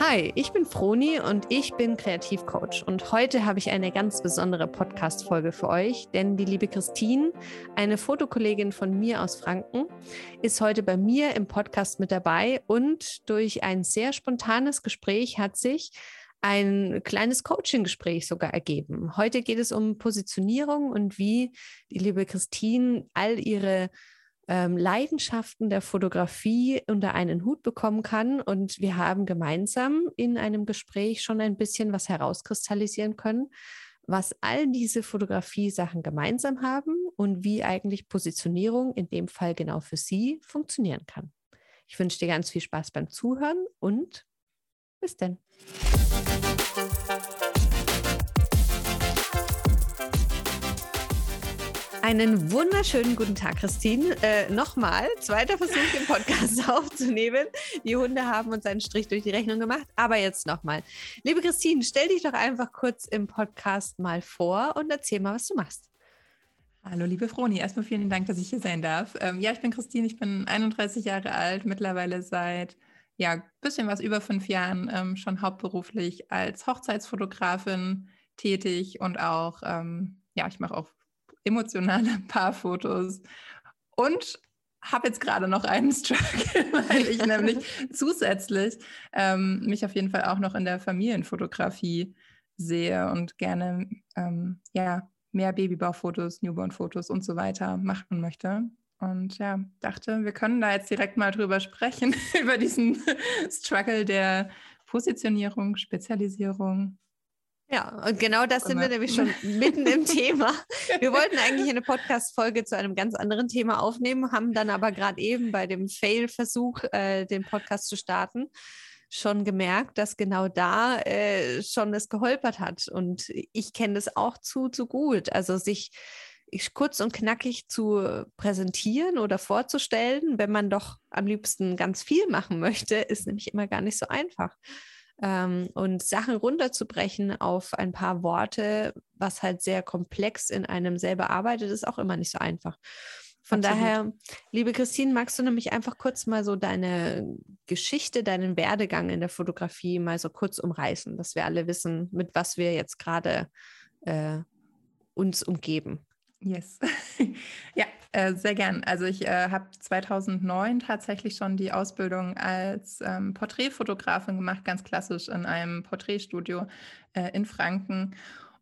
Hi, ich bin Froni und ich bin Kreativcoach. Und heute habe ich eine ganz besondere Podcast-Folge für euch, denn die liebe Christine, eine Fotokollegin von mir aus Franken, ist heute bei mir im Podcast mit dabei und durch ein sehr spontanes Gespräch hat sich ein kleines Coaching-Gespräch sogar ergeben. Heute geht es um Positionierung und wie die liebe Christine all ihre ähm, Leidenschaften der Fotografie unter einen Hut bekommen kann. Und wir haben gemeinsam in einem Gespräch schon ein bisschen was herauskristallisieren können, was all diese Fotografie-Sachen gemeinsam haben und wie eigentlich Positionierung in dem Fall genau für Sie funktionieren kann. Ich wünsche dir ganz viel Spaß beim Zuhören und bis denn. Einen wunderschönen guten Tag, Christine. Äh, Nochmal, zweiter Versuch, den Podcast aufzunehmen. Die Hunde haben uns einen Strich durch die Rechnung gemacht, aber jetzt nochmal. Liebe Christine, stell dich doch einfach kurz im Podcast mal vor und erzähl mal, was du machst. Hallo, liebe Froni. Erstmal vielen Dank, dass ich hier sein darf. Ähm, ja, ich bin Christine, ich bin 31 Jahre alt, mittlerweile seit ja, bisschen was über fünf Jahren ähm, schon hauptberuflich als Hochzeitsfotografin tätig und auch, ähm, ja, ich mache auch emotionale Paarfotos und habe jetzt gerade noch einen Struggle, weil ich nämlich zusätzlich ähm, mich auf jeden Fall auch noch in der Familienfotografie sehe und gerne ähm, ja, mehr Babybaufotos, Newborn-Fotos und so weiter machen möchte. Und ja, dachte, wir können da jetzt direkt mal drüber sprechen, über diesen Struggle der Positionierung, Spezialisierung ja, und genau das sind wir nämlich schon mitten im Thema. Wir wollten eigentlich eine Podcast-Folge zu einem ganz anderen Thema aufnehmen, haben dann aber gerade eben bei dem Fail-Versuch, äh, den Podcast zu starten, schon gemerkt, dass genau da äh, schon es geholpert hat. Und ich kenne das auch zu, zu gut. Also sich kurz und knackig zu präsentieren oder vorzustellen, wenn man doch am liebsten ganz viel machen möchte, ist nämlich immer gar nicht so einfach ähm, und Sachen runterzubrechen auf ein paar Worte, was halt sehr komplex in einem selber arbeitet, ist auch immer nicht so einfach. Von Absolut. daher, liebe Christine, magst du nämlich einfach kurz mal so deine Geschichte, deinen Werdegang in der Fotografie mal so kurz umreißen, dass wir alle wissen, mit was wir jetzt gerade äh, uns umgeben. Yes. ja, äh, sehr gern. Also ich äh, habe 2009 tatsächlich schon die Ausbildung als ähm, Porträtfotografin gemacht, ganz klassisch in einem Porträtstudio äh, in Franken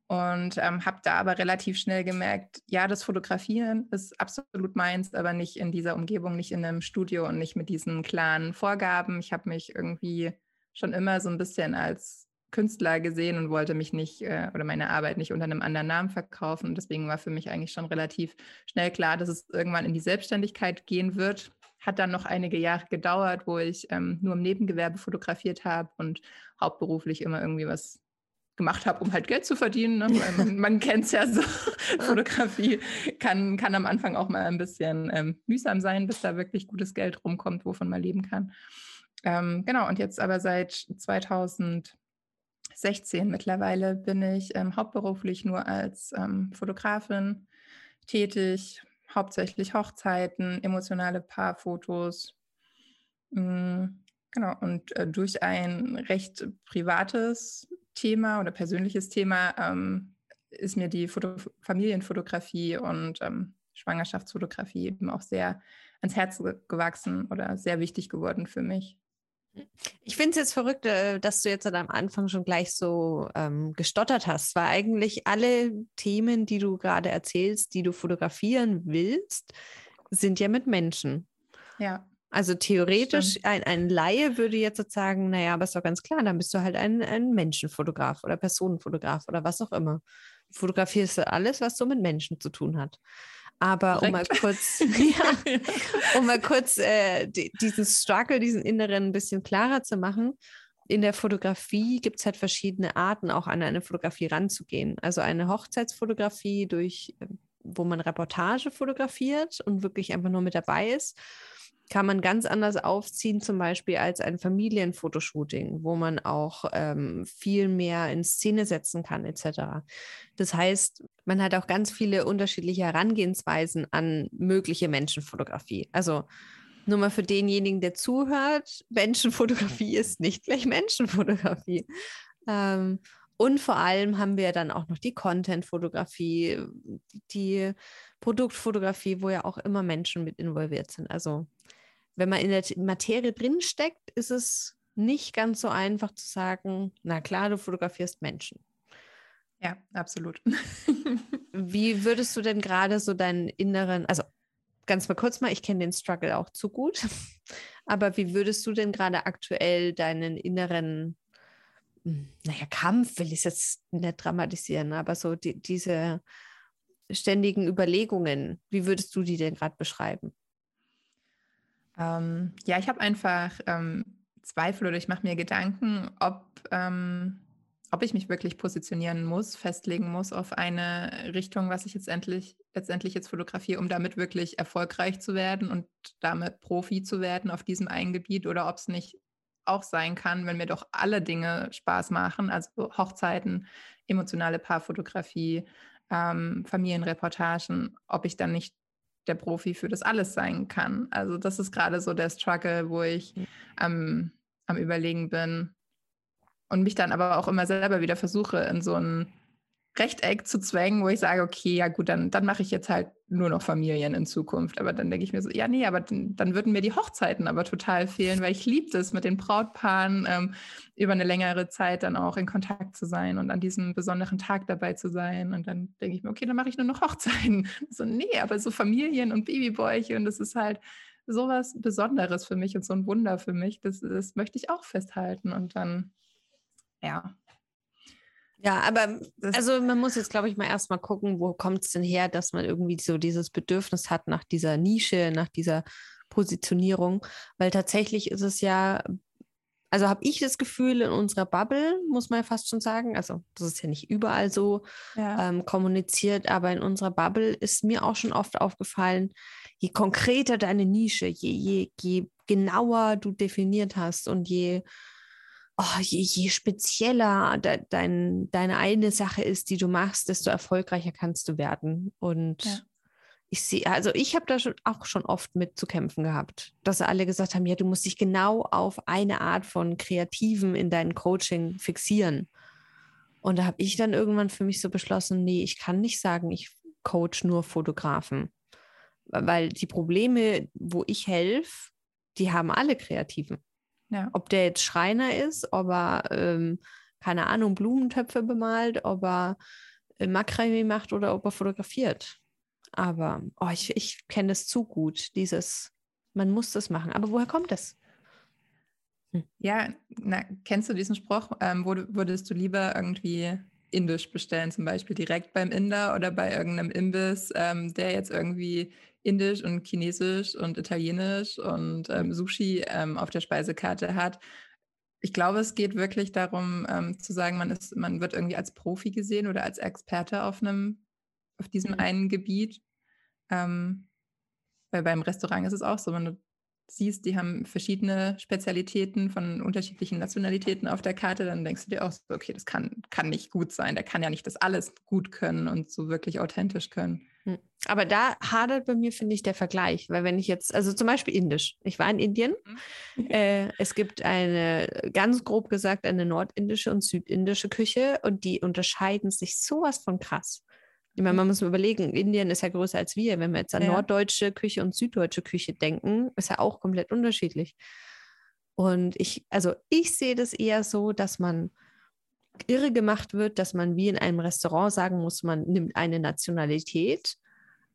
und ähm, habe da aber relativ schnell gemerkt, ja, das Fotografieren ist absolut meins, aber nicht in dieser Umgebung, nicht in einem Studio und nicht mit diesen klaren Vorgaben. Ich habe mich irgendwie schon immer so ein bisschen als Künstler gesehen und wollte mich nicht äh, oder meine Arbeit nicht unter einem anderen Namen verkaufen. Und deswegen war für mich eigentlich schon relativ schnell klar, dass es irgendwann in die Selbstständigkeit gehen wird. Hat dann noch einige Jahre gedauert, wo ich ähm, nur im Nebengewerbe fotografiert habe und hauptberuflich immer irgendwie was gemacht habe, um halt Geld zu verdienen. Ne? man, man kennt es ja so, Fotografie kann, kann am Anfang auch mal ein bisschen ähm, mühsam sein, bis da wirklich gutes Geld rumkommt, wovon man leben kann. Ähm, genau, und jetzt aber seit 2000 16 mittlerweile bin ich ähm, hauptberuflich nur als ähm, Fotografin tätig, hauptsächlich Hochzeiten, emotionale Paarfotos. Mhm, genau, und äh, durch ein recht privates Thema oder persönliches Thema ähm, ist mir die Foto Familienfotografie und ähm, Schwangerschaftsfotografie eben auch sehr ans Herz gewachsen oder sehr wichtig geworden für mich. Ich finde es jetzt verrückt, äh, dass du jetzt am Anfang schon gleich so ähm, gestottert hast, weil eigentlich alle Themen, die du gerade erzählst, die du fotografieren willst, sind ja mit Menschen. Ja. Also theoretisch, ein, ein Laie würde jetzt sozusagen, naja, aber ist doch ganz klar, dann bist du halt ein, ein Menschenfotograf oder Personenfotograf oder was auch immer. Du fotografierst alles, was so mit Menschen zu tun hat. Aber Direkt. um mal kurz, ja, um mal kurz äh, diesen Struggle, diesen inneren ein bisschen klarer zu machen. In der Fotografie gibt es halt verschiedene Arten, auch an eine Fotografie ranzugehen. Also eine Hochzeitsfotografie, durch, wo man Reportage fotografiert und wirklich einfach nur mit dabei ist kann man ganz anders aufziehen, zum Beispiel als ein Familienfotoshooting, wo man auch ähm, viel mehr in Szene setzen kann, etc. Das heißt, man hat auch ganz viele unterschiedliche Herangehensweisen an mögliche Menschenfotografie. Also Nur mal für denjenigen, der zuhört, Menschenfotografie ist nicht gleich Menschenfotografie. Ähm, und vor allem haben wir dann auch noch die Content-Fotografie, die Produktfotografie, wo ja auch immer Menschen mit involviert sind. Also wenn man in der Materie drinsteckt, ist es nicht ganz so einfach zu sagen, na klar, du fotografierst Menschen. Ja, absolut. Wie würdest du denn gerade so deinen inneren, also ganz mal kurz mal, ich kenne den Struggle auch zu gut, aber wie würdest du denn gerade aktuell deinen inneren, hm, naja, Kampf will ich jetzt nicht dramatisieren, aber so die, diese ständigen Überlegungen, wie würdest du die denn gerade beschreiben? Ähm, ja, ich habe einfach ähm, Zweifel oder ich mache mir Gedanken, ob, ähm, ob ich mich wirklich positionieren muss, festlegen muss auf eine Richtung, was ich jetzt endlich, letztendlich jetzt fotografiere, um damit wirklich erfolgreich zu werden und damit Profi zu werden auf diesem einen Gebiet oder ob es nicht auch sein kann, wenn mir doch alle Dinge Spaß machen, also Hochzeiten, emotionale Paarfotografie, ähm, Familienreportagen, ob ich dann nicht der Profi für das alles sein kann. Also das ist gerade so der Struggle, wo ich ähm, am Überlegen bin und mich dann aber auch immer selber wieder versuche, in so ein Rechteck zu zwängen, wo ich sage, okay, ja gut, dann, dann mache ich jetzt halt nur noch Familien in Zukunft. Aber dann denke ich mir so, ja, nee, aber dann, dann würden mir die Hochzeiten aber total fehlen, weil ich liebe es, mit den Brautpaaren ähm, über eine längere Zeit dann auch in Kontakt zu sein und an diesem besonderen Tag dabei zu sein. Und dann denke ich mir, okay, dann mache ich nur noch Hochzeiten. So, nee, aber so Familien und Babybäuche und das ist halt sowas Besonderes für mich und so ein Wunder für mich. Das, das möchte ich auch festhalten. Und dann, ja, ja, aber also man muss jetzt, glaube ich, mal erstmal gucken, wo kommt es denn her, dass man irgendwie so dieses Bedürfnis hat nach dieser Nische, nach dieser Positionierung. Weil tatsächlich ist es ja, also habe ich das Gefühl, in unserer Bubble, muss man ja fast schon sagen, also das ist ja nicht überall so ja. ähm, kommuniziert, aber in unserer Bubble ist mir auch schon oft aufgefallen, je konkreter deine Nische, je, je, je genauer du definiert hast und je oh, je, je spezieller de, dein, deine eine Sache ist, die du machst, desto erfolgreicher kannst du werden. Und ja. ich sehe, also ich habe da schon, auch schon oft mit zu kämpfen gehabt, dass alle gesagt haben, ja, du musst dich genau auf eine Art von Kreativen in deinem Coaching fixieren. Und da habe ich dann irgendwann für mich so beschlossen, nee, ich kann nicht sagen, ich coach nur Fotografen. Weil die Probleme, wo ich helfe, die haben alle Kreativen. Ja. Ob der jetzt Schreiner ist, ob er, ähm, keine Ahnung, Blumentöpfe bemalt, ob er äh, Makramee macht oder ob er fotografiert. Aber oh, ich, ich kenne das zu gut, dieses, man muss das machen. Aber woher kommt das? Hm. Ja, na, kennst du diesen Spruch? Ähm, würdest du lieber irgendwie indisch bestellen, zum Beispiel direkt beim Inder oder bei irgendeinem Imbiss, ähm, der jetzt irgendwie indisch und chinesisch und italienisch und ähm, Sushi ähm, auf der Speisekarte hat. Ich glaube, es geht wirklich darum ähm, zu sagen, man ist, man wird irgendwie als Profi gesehen oder als Experte auf einem, auf diesem mhm. einen Gebiet. Ähm, weil beim Restaurant ist es auch so, wenn du siehst, die haben verschiedene Spezialitäten von unterschiedlichen Nationalitäten auf der Karte, dann denkst du dir auch so, okay, das kann, kann nicht gut sein. Der kann ja nicht das alles gut können und so wirklich authentisch können. Hm. Aber da hadert bei mir, finde ich, der Vergleich, weil wenn ich jetzt, also zum Beispiel Indisch, ich war in Indien, mhm. äh, es gibt eine, ganz grob gesagt, eine nordindische und südindische Küche und die unterscheiden sich sowas von krass. Ich meine, man muss überlegen, Indien ist ja größer als wir. Wenn wir jetzt an ja. norddeutsche Küche und süddeutsche Küche denken, ist ja auch komplett unterschiedlich. Und ich, also ich sehe das eher so, dass man irre gemacht wird, dass man wie in einem Restaurant sagen muss, man nimmt eine Nationalität.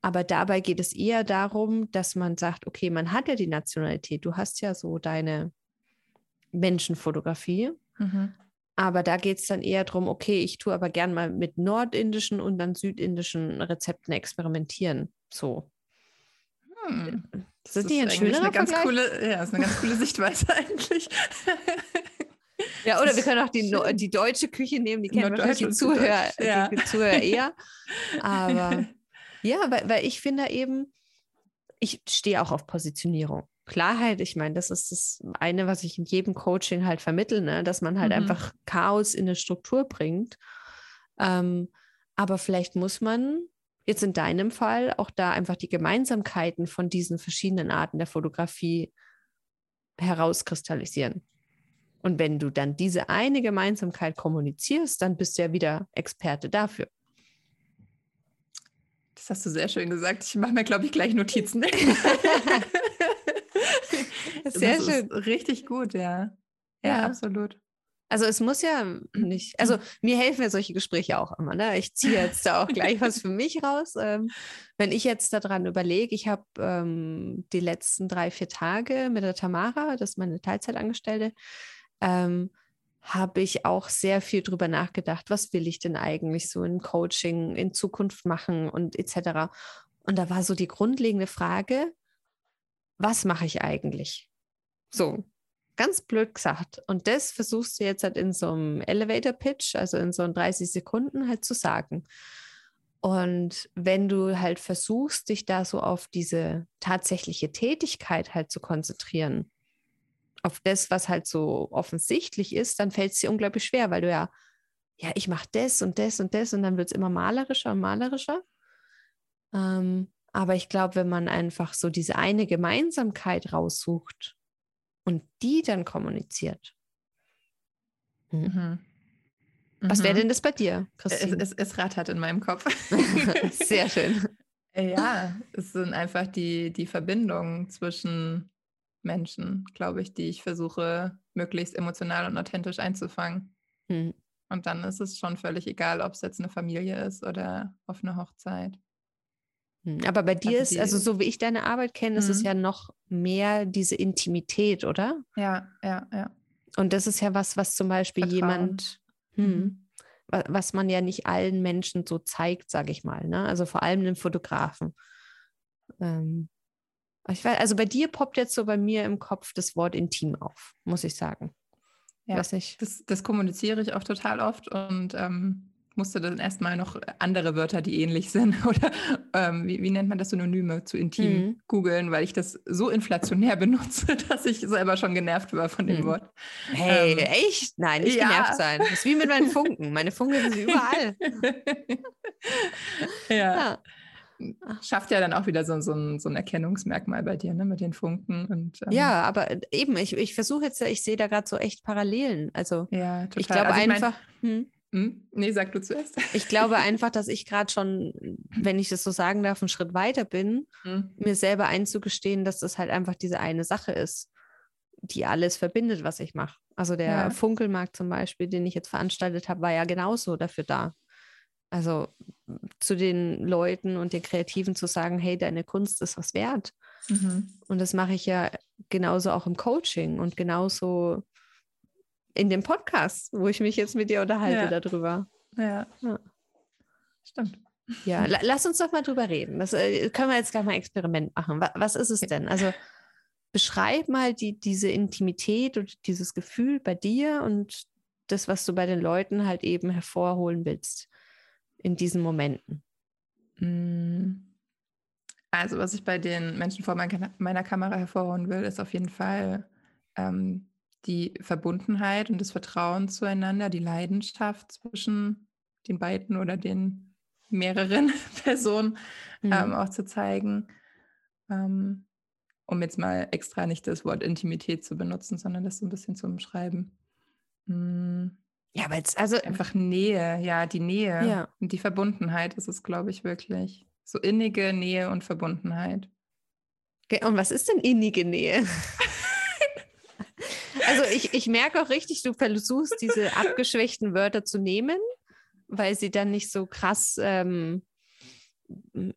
Aber dabei geht es eher darum, dass man sagt, okay, man hat ja die Nationalität, du hast ja so deine Menschenfotografie. Mhm. Aber da geht es dann eher darum, okay, ich tue aber gern mal mit nordindischen und dann südindischen Rezepten experimentieren. So. Hm. Das, das ist nicht ein schönerer eine ganz coole, Ja, ist eine ganz coole Sichtweise eigentlich. Ja, oder wir können auch die, die deutsche Küche nehmen, die kennen wahrscheinlich die Zuhörer, ja. die Zuhörer eher. Aber ja, weil, weil ich finde eben, ich stehe auch auf Positionierung. Klarheit, ich meine, das ist das eine, was ich in jedem Coaching halt vermittle, ne? dass man halt mhm. einfach Chaos in eine Struktur bringt. Ähm, aber vielleicht muss man jetzt in deinem Fall auch da einfach die Gemeinsamkeiten von diesen verschiedenen Arten der Fotografie herauskristallisieren. Und wenn du dann diese eine Gemeinsamkeit kommunizierst, dann bist du ja wieder Experte dafür. Das hast du sehr schön gesagt. Ich mache mir, glaube ich, gleich Notizen. sehr das schön. richtig gut, ja. ja. Ja, absolut. Also es muss ja nicht, also mir helfen ja solche Gespräche auch immer. Ne? Ich ziehe jetzt da auch gleich was für mich raus. Ähm, wenn ich jetzt daran überlege, ich habe ähm, die letzten drei, vier Tage mit der Tamara, das ist meine Teilzeitangestellte, ähm, habe ich auch sehr viel drüber nachgedacht, was will ich denn eigentlich so in Coaching in Zukunft machen und etc. Und da war so die grundlegende Frage, was mache ich eigentlich? So, Ganz blöd gesagt. Und das versuchst du jetzt halt in so einem Elevator Pitch, also in so 30 Sekunden halt zu sagen. Und wenn du halt versuchst, dich da so auf diese tatsächliche Tätigkeit halt zu konzentrieren, auf das, was halt so offensichtlich ist, dann fällt es dir unglaublich schwer, weil du ja, ja, ich mache das und das und das und dann wird es immer malerischer und malerischer. Ähm, aber ich glaube, wenn man einfach so diese eine Gemeinsamkeit raussucht und die dann kommuniziert. Hm. Mhm. Was wäre mhm. denn das bei dir, Christine? Es, es, es rattert in meinem Kopf. Sehr schön. Ja, es sind einfach die, die Verbindungen zwischen Menschen, glaube ich, die ich versuche, möglichst emotional und authentisch einzufangen. Hm. Und dann ist es schon völlig egal, ob es jetzt eine Familie ist oder auf einer Hochzeit. Hm, aber bei dir also ist, also so wie ich deine Arbeit kenne, ist es mhm. ja noch mehr diese Intimität, oder? Ja, ja, ja. Und das ist ja was, was zum Beispiel Vertrauen. jemand, hm, mhm. was man ja nicht allen Menschen so zeigt, sage ich mal. Ne? Also vor allem den Fotografen. Ähm, ich weiß, also bei dir poppt jetzt so bei mir im Kopf das Wort intim auf, muss ich sagen. Ja, das, das kommuniziere ich auch total oft und ähm, musste dann erstmal noch andere Wörter, die ähnlich sind oder ähm, wie, wie, nennt man das Synonyme zu intim mhm. googeln, weil ich das so inflationär benutze, dass ich selber schon genervt war von dem mhm. Wort. Hey, ähm, echt? Nein, nicht ja. genervt sein. Das ist wie mit meinen Funken. Meine Funken sind überall. ja. ja. Schafft ja dann auch wieder so, so, ein, so ein Erkennungsmerkmal bei dir, ne, mit den Funken. Und, ähm, ja, aber eben, ich, ich versuche jetzt, ich sehe da gerade so echt Parallelen. Also ja, total. ich glaube also ich einfach. Mein, hm? Hm? Nee, sag du zuerst. Ich glaube einfach, dass ich gerade schon, wenn ich das so sagen darf, einen Schritt weiter bin, hm. mir selber einzugestehen, dass das halt einfach diese eine Sache ist, die alles verbindet, was ich mache. Also der ja. Funkelmarkt zum Beispiel, den ich jetzt veranstaltet habe, war ja genauso dafür da. Also zu den Leuten und den Kreativen zu sagen, hey, deine Kunst ist was wert. Mhm. Und das mache ich ja genauso auch im Coaching und genauso in dem Podcast, wo ich mich jetzt mit dir unterhalte ja. darüber. Ja. ja. Stimmt. Ja, la lass uns doch mal drüber reden. Das äh, können wir jetzt gleich mal ein Experiment machen. Was, was ist es denn? Also beschreib mal die, diese Intimität und dieses Gefühl bei dir und das, was du bei den Leuten halt eben hervorholen willst in diesen Momenten. Mm. Also, was ich bei den Menschen vor meiner Kamera hervorholen will, ist auf jeden Fall ähm, die Verbundenheit und das Vertrauen zueinander, die Leidenschaft zwischen den beiden oder den mehreren Personen ähm, mhm. ähm, auch zu zeigen. Ähm, um jetzt mal extra nicht das Wort Intimität zu benutzen, sondern das so ein bisschen zu umschreiben. Mhm. Ja, weil es also einfach Nähe, ja, die Nähe ja. und die Verbundenheit ist es, glaube ich, wirklich. So innige Nähe und Verbundenheit. Und was ist denn innige Nähe? Also ich, ich merke auch richtig, du versuchst diese abgeschwächten Wörter zu nehmen, weil sie dann nicht so krass, ähm,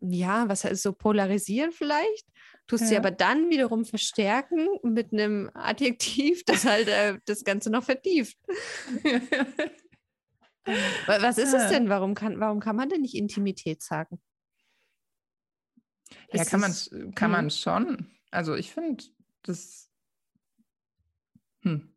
ja, was heißt so polarisieren vielleicht. Tust ja. sie aber dann wiederum verstärken mit einem Adjektiv, das halt äh, das Ganze noch vertieft. Was ist es denn? Warum kann, warum kann man denn nicht Intimität sagen? Ja, ist kann man kann man hm. schon. Also ich finde, das hm.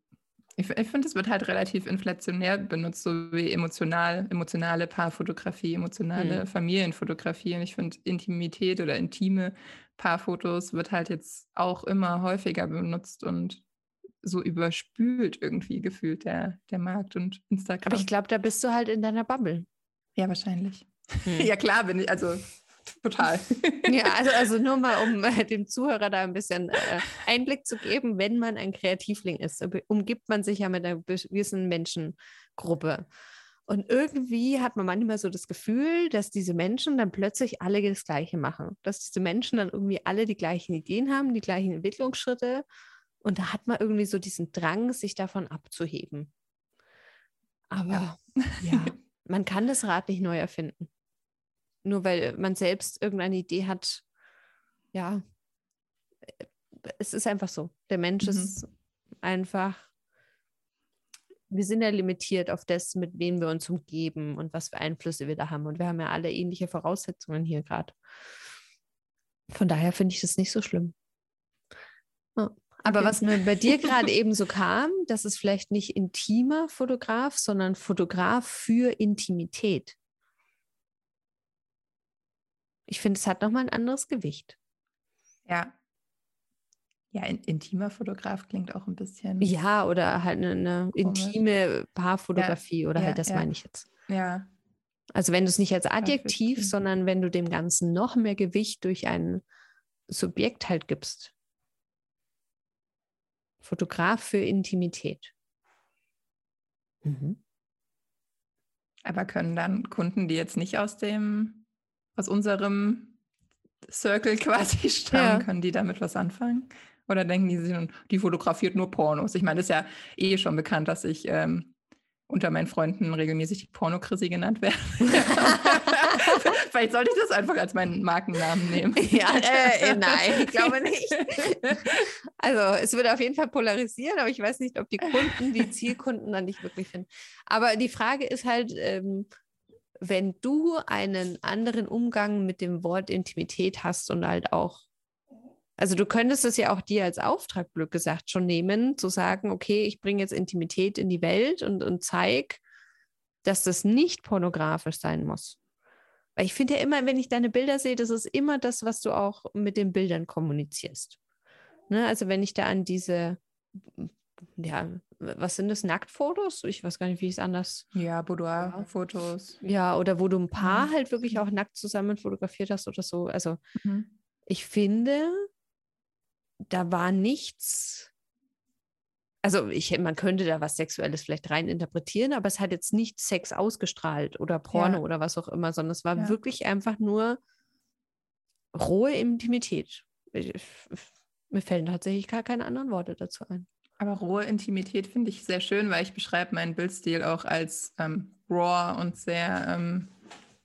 Ich, ich finde, es wird halt relativ inflationär benutzt, so wie emotional, emotionale Paarfotografie, emotionale hm. Familienfotografie. Und ich finde, Intimität oder intime Paarfotos wird halt jetzt auch immer häufiger benutzt und so überspült irgendwie gefühlt der, der Markt und Instagram. Aber ich glaube, da bist du halt in deiner Bubble. Ja, wahrscheinlich. Hm. ja, klar bin ich, also total. ja, also, also nur mal, um äh, dem Zuhörer da ein bisschen äh, Einblick zu geben, wenn man ein Kreativling ist, umgibt man sich ja mit einer gewissen Menschengruppe. Und irgendwie hat man manchmal so das Gefühl, dass diese Menschen dann plötzlich alle das Gleiche machen. Dass diese Menschen dann irgendwie alle die gleichen Ideen haben, die gleichen Entwicklungsschritte. Und da hat man irgendwie so diesen Drang, sich davon abzuheben. Aber ja, ja man kann das Rad nicht neu erfinden. Nur weil man selbst irgendeine Idee hat, ja, es ist einfach so. Der Mensch mhm. ist einfach wir sind ja limitiert auf das, mit wem wir uns umgeben und was für Einflüsse wir da haben. Und wir haben ja alle ähnliche Voraussetzungen hier gerade. Von daher finde ich das nicht so schlimm. Ja. Aber okay. was mir bei dir gerade eben so kam, das ist vielleicht nicht intimer Fotograf, sondern Fotograf für Intimität. Ich finde, es hat nochmal ein anderes Gewicht. Ja, ja, ein intimer Fotograf klingt auch ein bisschen. Ja, oder halt eine, eine intime Paarfotografie ja, oder halt, das ja. meine ich jetzt. Ja. Also wenn du es nicht als Adjektiv, sondern wenn du dem Ganzen noch mehr Gewicht durch ein Subjekt halt gibst. Fotograf für Intimität. Mhm. Aber können dann Kunden, die jetzt nicht aus dem, aus unserem Circle quasi stammen, ja. können die damit was anfangen? Oder denken die sich, die fotografiert nur Pornos? Ich meine, es ist ja eh schon bekannt, dass ich ähm, unter meinen Freunden regelmäßig die Pornokrise genannt werde. Vielleicht sollte ich das einfach als meinen Markennamen nehmen. Ja, äh, äh, nein, ich glaube nicht. Also es würde auf jeden Fall polarisieren, aber ich weiß nicht, ob die Kunden, die Zielkunden dann nicht wirklich finden. Aber die Frage ist halt, ähm, wenn du einen anderen Umgang mit dem Wort Intimität hast und halt auch also du könntest es ja auch dir als Auftrag, blöd gesagt, schon nehmen, zu sagen, okay, ich bringe jetzt Intimität in die Welt und, und zeig, dass das nicht pornografisch sein muss. Weil ich finde ja immer, wenn ich deine Bilder sehe, das ist immer das, was du auch mit den Bildern kommunizierst. Ne? Also wenn ich da an diese, ja, was sind das, Nacktfotos? Ich weiß gar nicht, wie ich es anders. Ja, Boudoir-Fotos. Ja, oder wo du ein Paar mhm. halt wirklich auch nackt zusammen fotografiert hast oder so. Also mhm. ich finde, da war nichts. Also ich, man könnte da was Sexuelles vielleicht rein interpretieren, aber es hat jetzt nicht Sex ausgestrahlt oder Porno ja. oder was auch immer, sondern es war ja. wirklich einfach nur rohe Intimität. Ich, mir fällen tatsächlich gar keine anderen Worte dazu ein. Aber rohe Intimität finde ich sehr schön, weil ich beschreibe meinen Bildstil auch als ähm, raw und sehr ähm,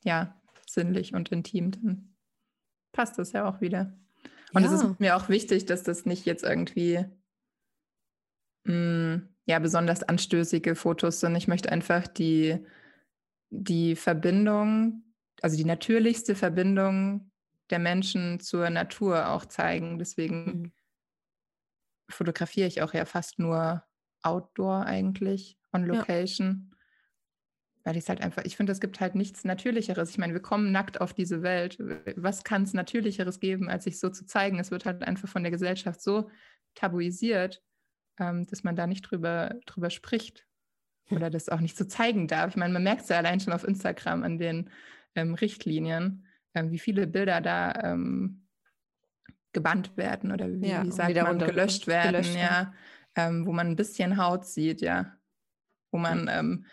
ja, sinnlich und intim. Dann passt das ja auch wieder. Und ja. es ist mir auch wichtig, dass das nicht jetzt irgendwie mh, mm, ja, besonders anstößige Fotos sind. Ich möchte einfach die, die Verbindung, also die natürlichste Verbindung der Menschen zur Natur auch zeigen. Deswegen mhm. Fotografiere ich auch ja fast nur Outdoor eigentlich, on Location. Ja weil ich es halt einfach, ich finde, es gibt halt nichts Natürlicheres. Ich meine, wir kommen nackt auf diese Welt. Was kann es Natürlicheres geben, als sich so zu zeigen? Es wird halt einfach von der Gesellschaft so tabuisiert, ähm, dass man da nicht drüber, drüber spricht oder das auch nicht so zeigen darf. Ich meine, man merkt es ja allein schon auf Instagram an den ähm, Richtlinien, ähm, wie viele Bilder da ähm, gebannt werden oder wie, ja, wie sagt man, gelöscht werden, gelöscht, ja, ähm, wo man ein bisschen Haut sieht, ja, wo man ähm,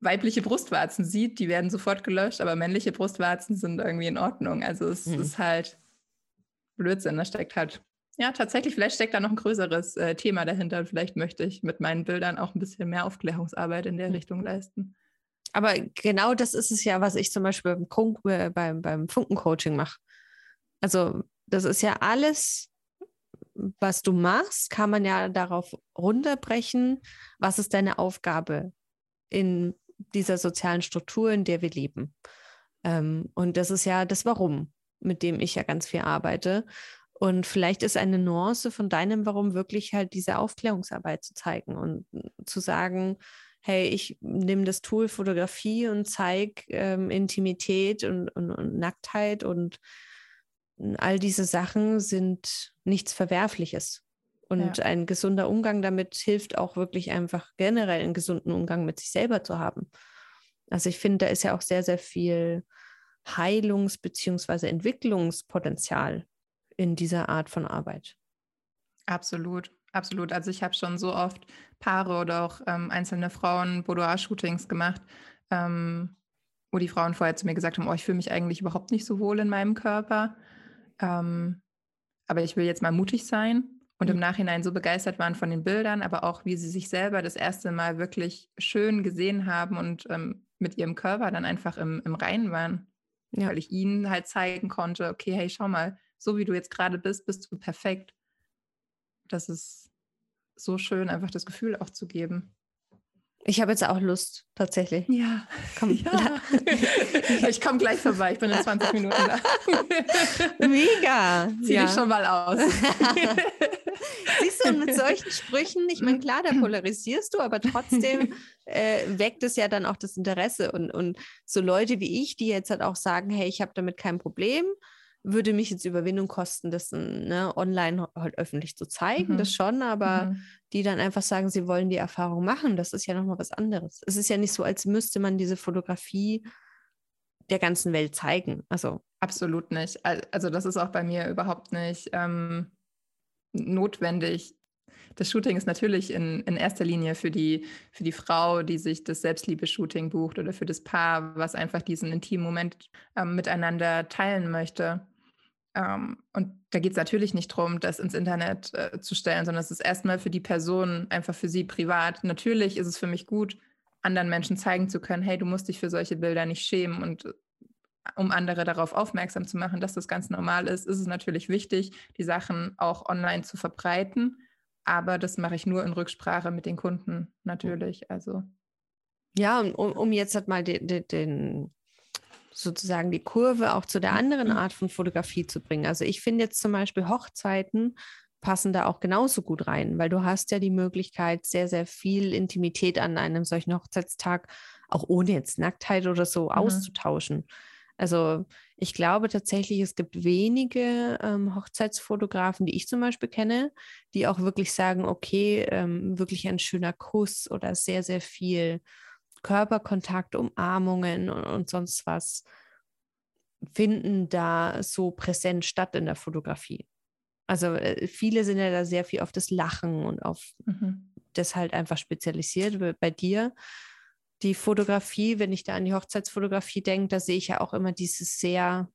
weibliche Brustwarzen sieht, die werden sofort gelöscht, aber männliche Brustwarzen sind irgendwie in Ordnung. Also es mhm. ist halt Blödsinn. Da steckt halt, ja, tatsächlich, vielleicht steckt da noch ein größeres äh, Thema dahinter. Vielleicht möchte ich mit meinen Bildern auch ein bisschen mehr Aufklärungsarbeit in der mhm. Richtung leisten. Aber genau das ist es ja, was ich zum Beispiel beim, Kunk, äh, beim, beim Funkencoaching mache. Also das ist ja alles, was du machst, kann man ja darauf runterbrechen, was ist deine Aufgabe in dieser sozialen Struktur, in der wir leben. Ähm, und das ist ja das Warum, mit dem ich ja ganz viel arbeite. Und vielleicht ist eine Nuance von deinem Warum wirklich halt diese Aufklärungsarbeit zu zeigen und zu sagen, hey, ich nehme das Tool Fotografie und zeige ähm, Intimität und, und, und, Nacktheit und all diese Sachen sind nichts Verwerfliches. Und ja. ein gesunder Umgang damit hilft auch wirklich einfach generell einen gesunden Umgang mit sich selber zu haben. Also ich finde, da ist ja auch sehr, sehr viel Heilungs- bzw. Entwicklungspotenzial in dieser Art von Arbeit. Absolut, absolut. Also ich habe schon so oft Paare oder auch ähm, einzelne Frauen Boudoir-Shootings gemacht, ähm, wo die Frauen vorher zu mir gesagt haben, oh, ich fühle mich eigentlich überhaupt nicht so wohl in meinem Körper. Ähm, aber ich will jetzt mal mutig sein und mhm. im Nachhinein so begeistert waren von den Bildern, aber auch wie sie sich selber das erste Mal wirklich schön gesehen haben und ähm, mit ihrem Körper dann einfach im, im Reinen waren. Ja. Weil ich ihnen halt zeigen konnte, okay, hey, schau mal, so wie du jetzt gerade bist, bist du perfekt. Das ist so schön, einfach das Gefühl auch zu geben. Ich habe jetzt auch Lust, tatsächlich. Ja. Komm. Ja. ich komme gleich vorbei. Ich bin in 20 Minuten da. Mega. Zieh ja. dich schon mal aus. Siehst du, und mit solchen Sprüchen, ich meine, klar, da polarisierst du, aber trotzdem äh, weckt es ja dann auch das Interesse. Und, und so Leute wie ich, die jetzt halt auch sagen, hey, ich habe damit kein Problem, würde mich jetzt Überwindung kosten, das ne, online halt öffentlich zu zeigen, mhm. das schon, aber mhm. die dann einfach sagen, sie wollen die Erfahrung machen, das ist ja nochmal was anderes. Es ist ja nicht so, als müsste man diese Fotografie der ganzen Welt zeigen. Also absolut nicht. Also das ist auch bei mir überhaupt nicht ähm, notwendig. Das Shooting ist natürlich in, in erster Linie für die, für die Frau, die sich das Selbstliebe-Shooting bucht oder für das Paar, was einfach diesen intimen Moment ähm, miteinander teilen möchte. Ähm, und da geht es natürlich nicht darum, das ins Internet äh, zu stellen, sondern es ist erstmal für die Person, einfach für sie privat. Natürlich ist es für mich gut, anderen Menschen zeigen zu können, hey, du musst dich für solche Bilder nicht schämen. Und äh, um andere darauf aufmerksam zu machen, dass das ganz normal ist, ist es natürlich wichtig, die Sachen auch online zu verbreiten. Aber das mache ich nur in Rücksprache mit den Kunden natürlich. Also. Ja, um, um jetzt halt mal den, den, den sozusagen die Kurve auch zu der anderen mhm. Art von Fotografie zu bringen. Also ich finde jetzt zum Beispiel Hochzeiten passen da auch genauso gut rein, weil du hast ja die Möglichkeit, sehr, sehr viel Intimität an einem solchen Hochzeitstag, auch ohne jetzt Nacktheit oder so, mhm. auszutauschen. Also ich glaube tatsächlich, es gibt wenige ähm, Hochzeitsfotografen, die ich zum Beispiel kenne, die auch wirklich sagen, okay, ähm, wirklich ein schöner Kuss oder sehr, sehr viel Körperkontakt, Umarmungen und, und sonst was finden da so präsent statt in der Fotografie. Also äh, viele sind ja da sehr viel auf das Lachen und auf mhm. das halt einfach spezialisiert. Bei dir die Fotografie, wenn ich da an die Hochzeitsfotografie denke, da sehe ich ja auch immer dieses sehr,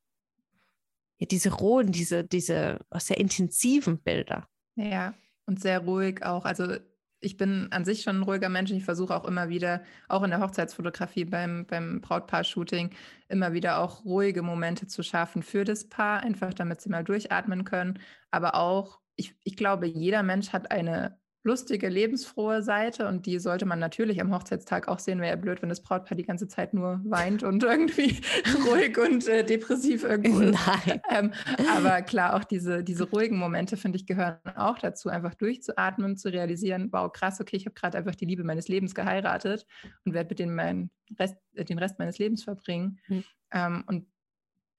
ja, diese rohen, diese, diese sehr intensiven Bilder. Ja, und sehr ruhig auch. Also ich bin an sich schon ein ruhiger Mensch. Ich versuche auch immer wieder, auch in der Hochzeitsfotografie beim, beim Brautpaar-Shooting, immer wieder auch ruhige Momente zu schaffen für das Paar, einfach damit sie mal durchatmen können. Aber auch, ich, ich glaube, jeder Mensch hat eine lustige, lebensfrohe Seite und die sollte man natürlich am Hochzeitstag auch sehen. Wäre ja blöd, wenn das Brautpaar die ganze Zeit nur weint und irgendwie ruhig und äh, depressiv irgendwo ist. Nein. Ähm, aber klar, auch diese, diese ruhigen Momente, finde ich, gehören auch dazu, einfach durchzuatmen, zu realisieren, wow, krass, okay, ich habe gerade einfach die Liebe meines Lebens geheiratet und werde mit denen meinen Rest, äh, den Rest meines Lebens verbringen. Mhm. Ähm, und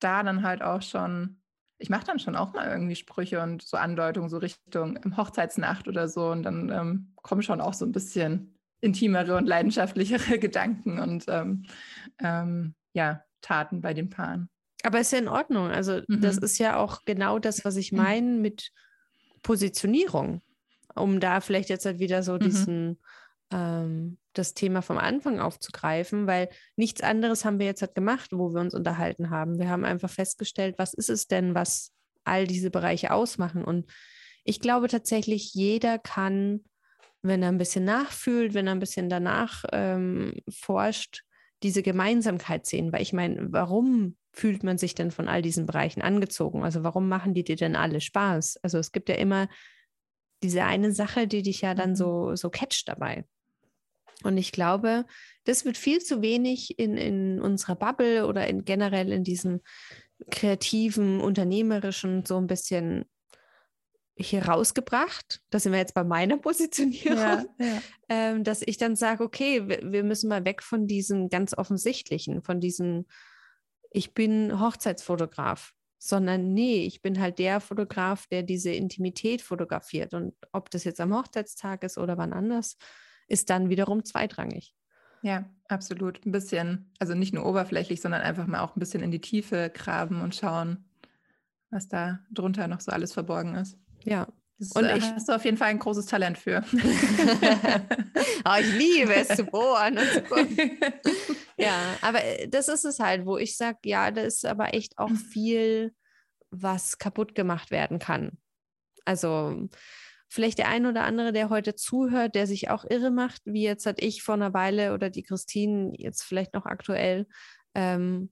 da dann halt auch schon ich mache dann schon auch mal irgendwie Sprüche und so Andeutungen, so Richtung Hochzeitsnacht oder so. Und dann ähm, kommen schon auch so ein bisschen intimere und leidenschaftlichere Gedanken und ähm, ähm, ja, Taten bei den Paaren. Aber ist ja in Ordnung. Also, mhm. das ist ja auch genau das, was ich meine mit Positionierung. Um da vielleicht jetzt halt wieder so mhm. diesen ähm, das Thema vom Anfang aufzugreifen, weil nichts anderes haben wir jetzt halt gemacht, wo wir uns unterhalten haben. Wir haben einfach festgestellt, was ist es denn, was all diese Bereiche ausmachen. Und ich glaube tatsächlich, jeder kann, wenn er ein bisschen nachfühlt, wenn er ein bisschen danach ähm, forscht, diese Gemeinsamkeit sehen. Weil ich meine, warum fühlt man sich denn von all diesen Bereichen angezogen? Also warum machen die dir denn alle Spaß? Also es gibt ja immer diese eine Sache, die dich ja dann mhm. so, so catcht dabei. Und ich glaube, das wird viel zu wenig in, in unserer Bubble oder in, generell in diesem kreativen, unternehmerischen so ein bisschen hier rausgebracht. Da sind wir jetzt bei meiner Positionierung, ja, ja. Ähm, dass ich dann sage, okay, wir, wir, müssen mal weg von diesen ganz offensichtlichen, von diesen, ich bin Hochzeitsfotograf, sondern nee, ich bin halt der Fotograf, der diese Intimität fotografiert. Und ob das jetzt am Hochzeitstag ist oder wann anders, ist dann wiederum zweitrangig. Ja, absolut. Ein bisschen, also nicht nur oberflächlich, sondern einfach mal auch ein bisschen in die Tiefe graben und schauen, was da drunter noch so alles verborgen ist. Ja. Das und ich hast du auf jeden Fall ein großes Talent für. oh, ich liebe es zu bohren und zu gucken. Ja, aber äh, das ist es halt, wo ich sage, ja, da ist aber echt auch viel, was kaputt gemacht werden kann. Also vielleicht der ein oder andere, der heute zuhört, der sich auch irre macht, wie jetzt hat ich vor einer Weile oder die Christine jetzt vielleicht noch aktuell, ähm,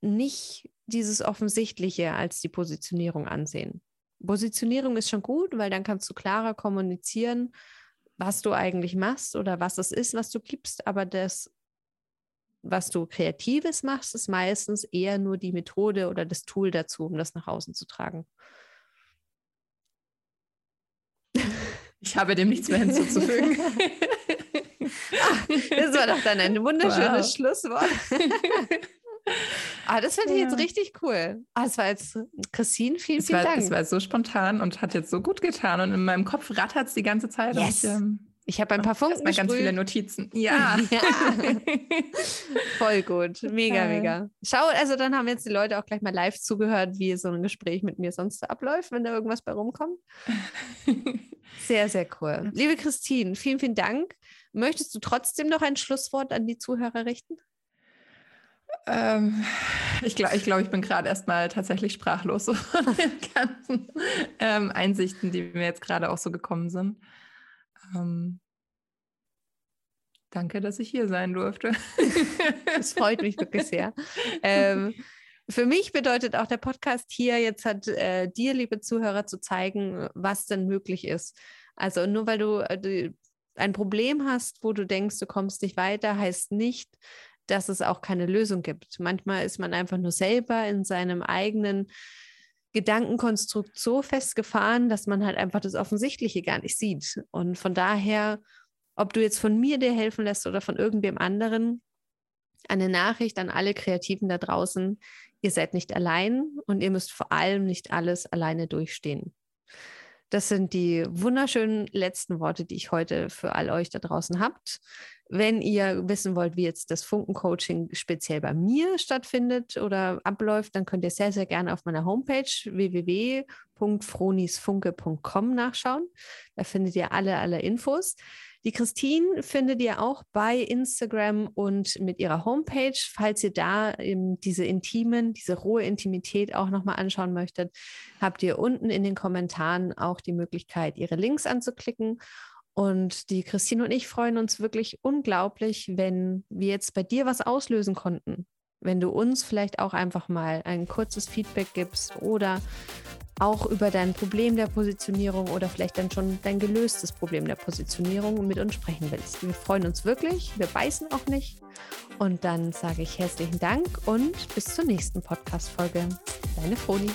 nicht dieses Offensichtliche als die Positionierung ansehen. Positionierung ist schon gut, weil dann kannst du klarer kommunizieren, was du eigentlich machst oder was es ist, was du gibst. Aber das, was du Kreatives machst, ist meistens eher nur die Methode oder das Tool dazu, um das nach außen zu tragen. Ich habe dem nichts mehr hinzuzufügen. Ach, das war doch dann ein wunderschönes wow. Schlusswort. Ah, das finde ich ja. jetzt richtig cool. Ah, es war jetzt, Christine, vielen, es vielen war, Dank. Es war so spontan und hat jetzt so gut getan. Und in meinem Kopf rattert es die ganze Zeit. Yes. Und, ähm, ich habe ein paar Funken mal ganz viele Notizen. Ja. ja. Voll gut. Mega, Geil. mega. Schau, also dann haben jetzt die Leute auch gleich mal live zugehört, wie so ein Gespräch mit mir sonst abläuft, wenn da irgendwas bei rumkommt. Sehr, sehr cool. Liebe Christine, vielen, vielen Dank. Möchtest du trotzdem noch ein Schlusswort an die Zuhörer richten? Ähm, ich glaube, ich, glaub, ich bin gerade erstmal tatsächlich sprachlos so von den ganzen ähm, Einsichten, die mir jetzt gerade auch so gekommen sind. Ähm, danke, dass ich hier sein durfte. Das freut mich wirklich sehr. Ähm, für mich bedeutet auch der Podcast hier jetzt hat äh, dir, liebe Zuhörer, zu zeigen, was denn möglich ist. Also nur weil du äh, ein Problem hast, wo du denkst, du kommst nicht weiter, heißt nicht, dass es auch keine Lösung gibt. Manchmal ist man einfach nur selber in seinem eigenen Gedankenkonstrukt so festgefahren, dass man halt einfach das Offensichtliche gar nicht sieht. Und von daher, ob du jetzt von mir dir helfen lässt oder von irgendwem anderen, eine Nachricht an alle Kreativen da draußen, ihr seid nicht allein und ihr müsst vor allem nicht alles alleine durchstehen. Das sind die wunderschönen letzten Worte, die ich heute für all euch da draußen habt. Wenn ihr wissen wollt, wie jetzt das Funken-Coaching speziell bei mir stattfindet oder abläuft, dann könnt ihr sehr, sehr gerne auf meiner Homepage www.fronisfunke.com nachschauen. Da findet ihr alle, alle Infos. Die Christine findet ihr auch bei Instagram und mit ihrer Homepage. Falls ihr da diese intimen, diese rohe Intimität auch nochmal anschauen möchtet, habt ihr unten in den Kommentaren auch die Möglichkeit, ihre Links anzuklicken. Und die Christine und ich freuen uns wirklich unglaublich, wenn wir jetzt bei dir was auslösen konnten. Wenn du uns vielleicht auch einfach mal ein kurzes Feedback gibst oder auch über dein Problem der Positionierung oder vielleicht dann schon dein gelöstes Problem der Positionierung mit uns sprechen willst. Wir freuen uns wirklich, wir beißen auch nicht. Und dann sage ich herzlichen Dank und bis zur nächsten Podcast-Folge. Deine Froni.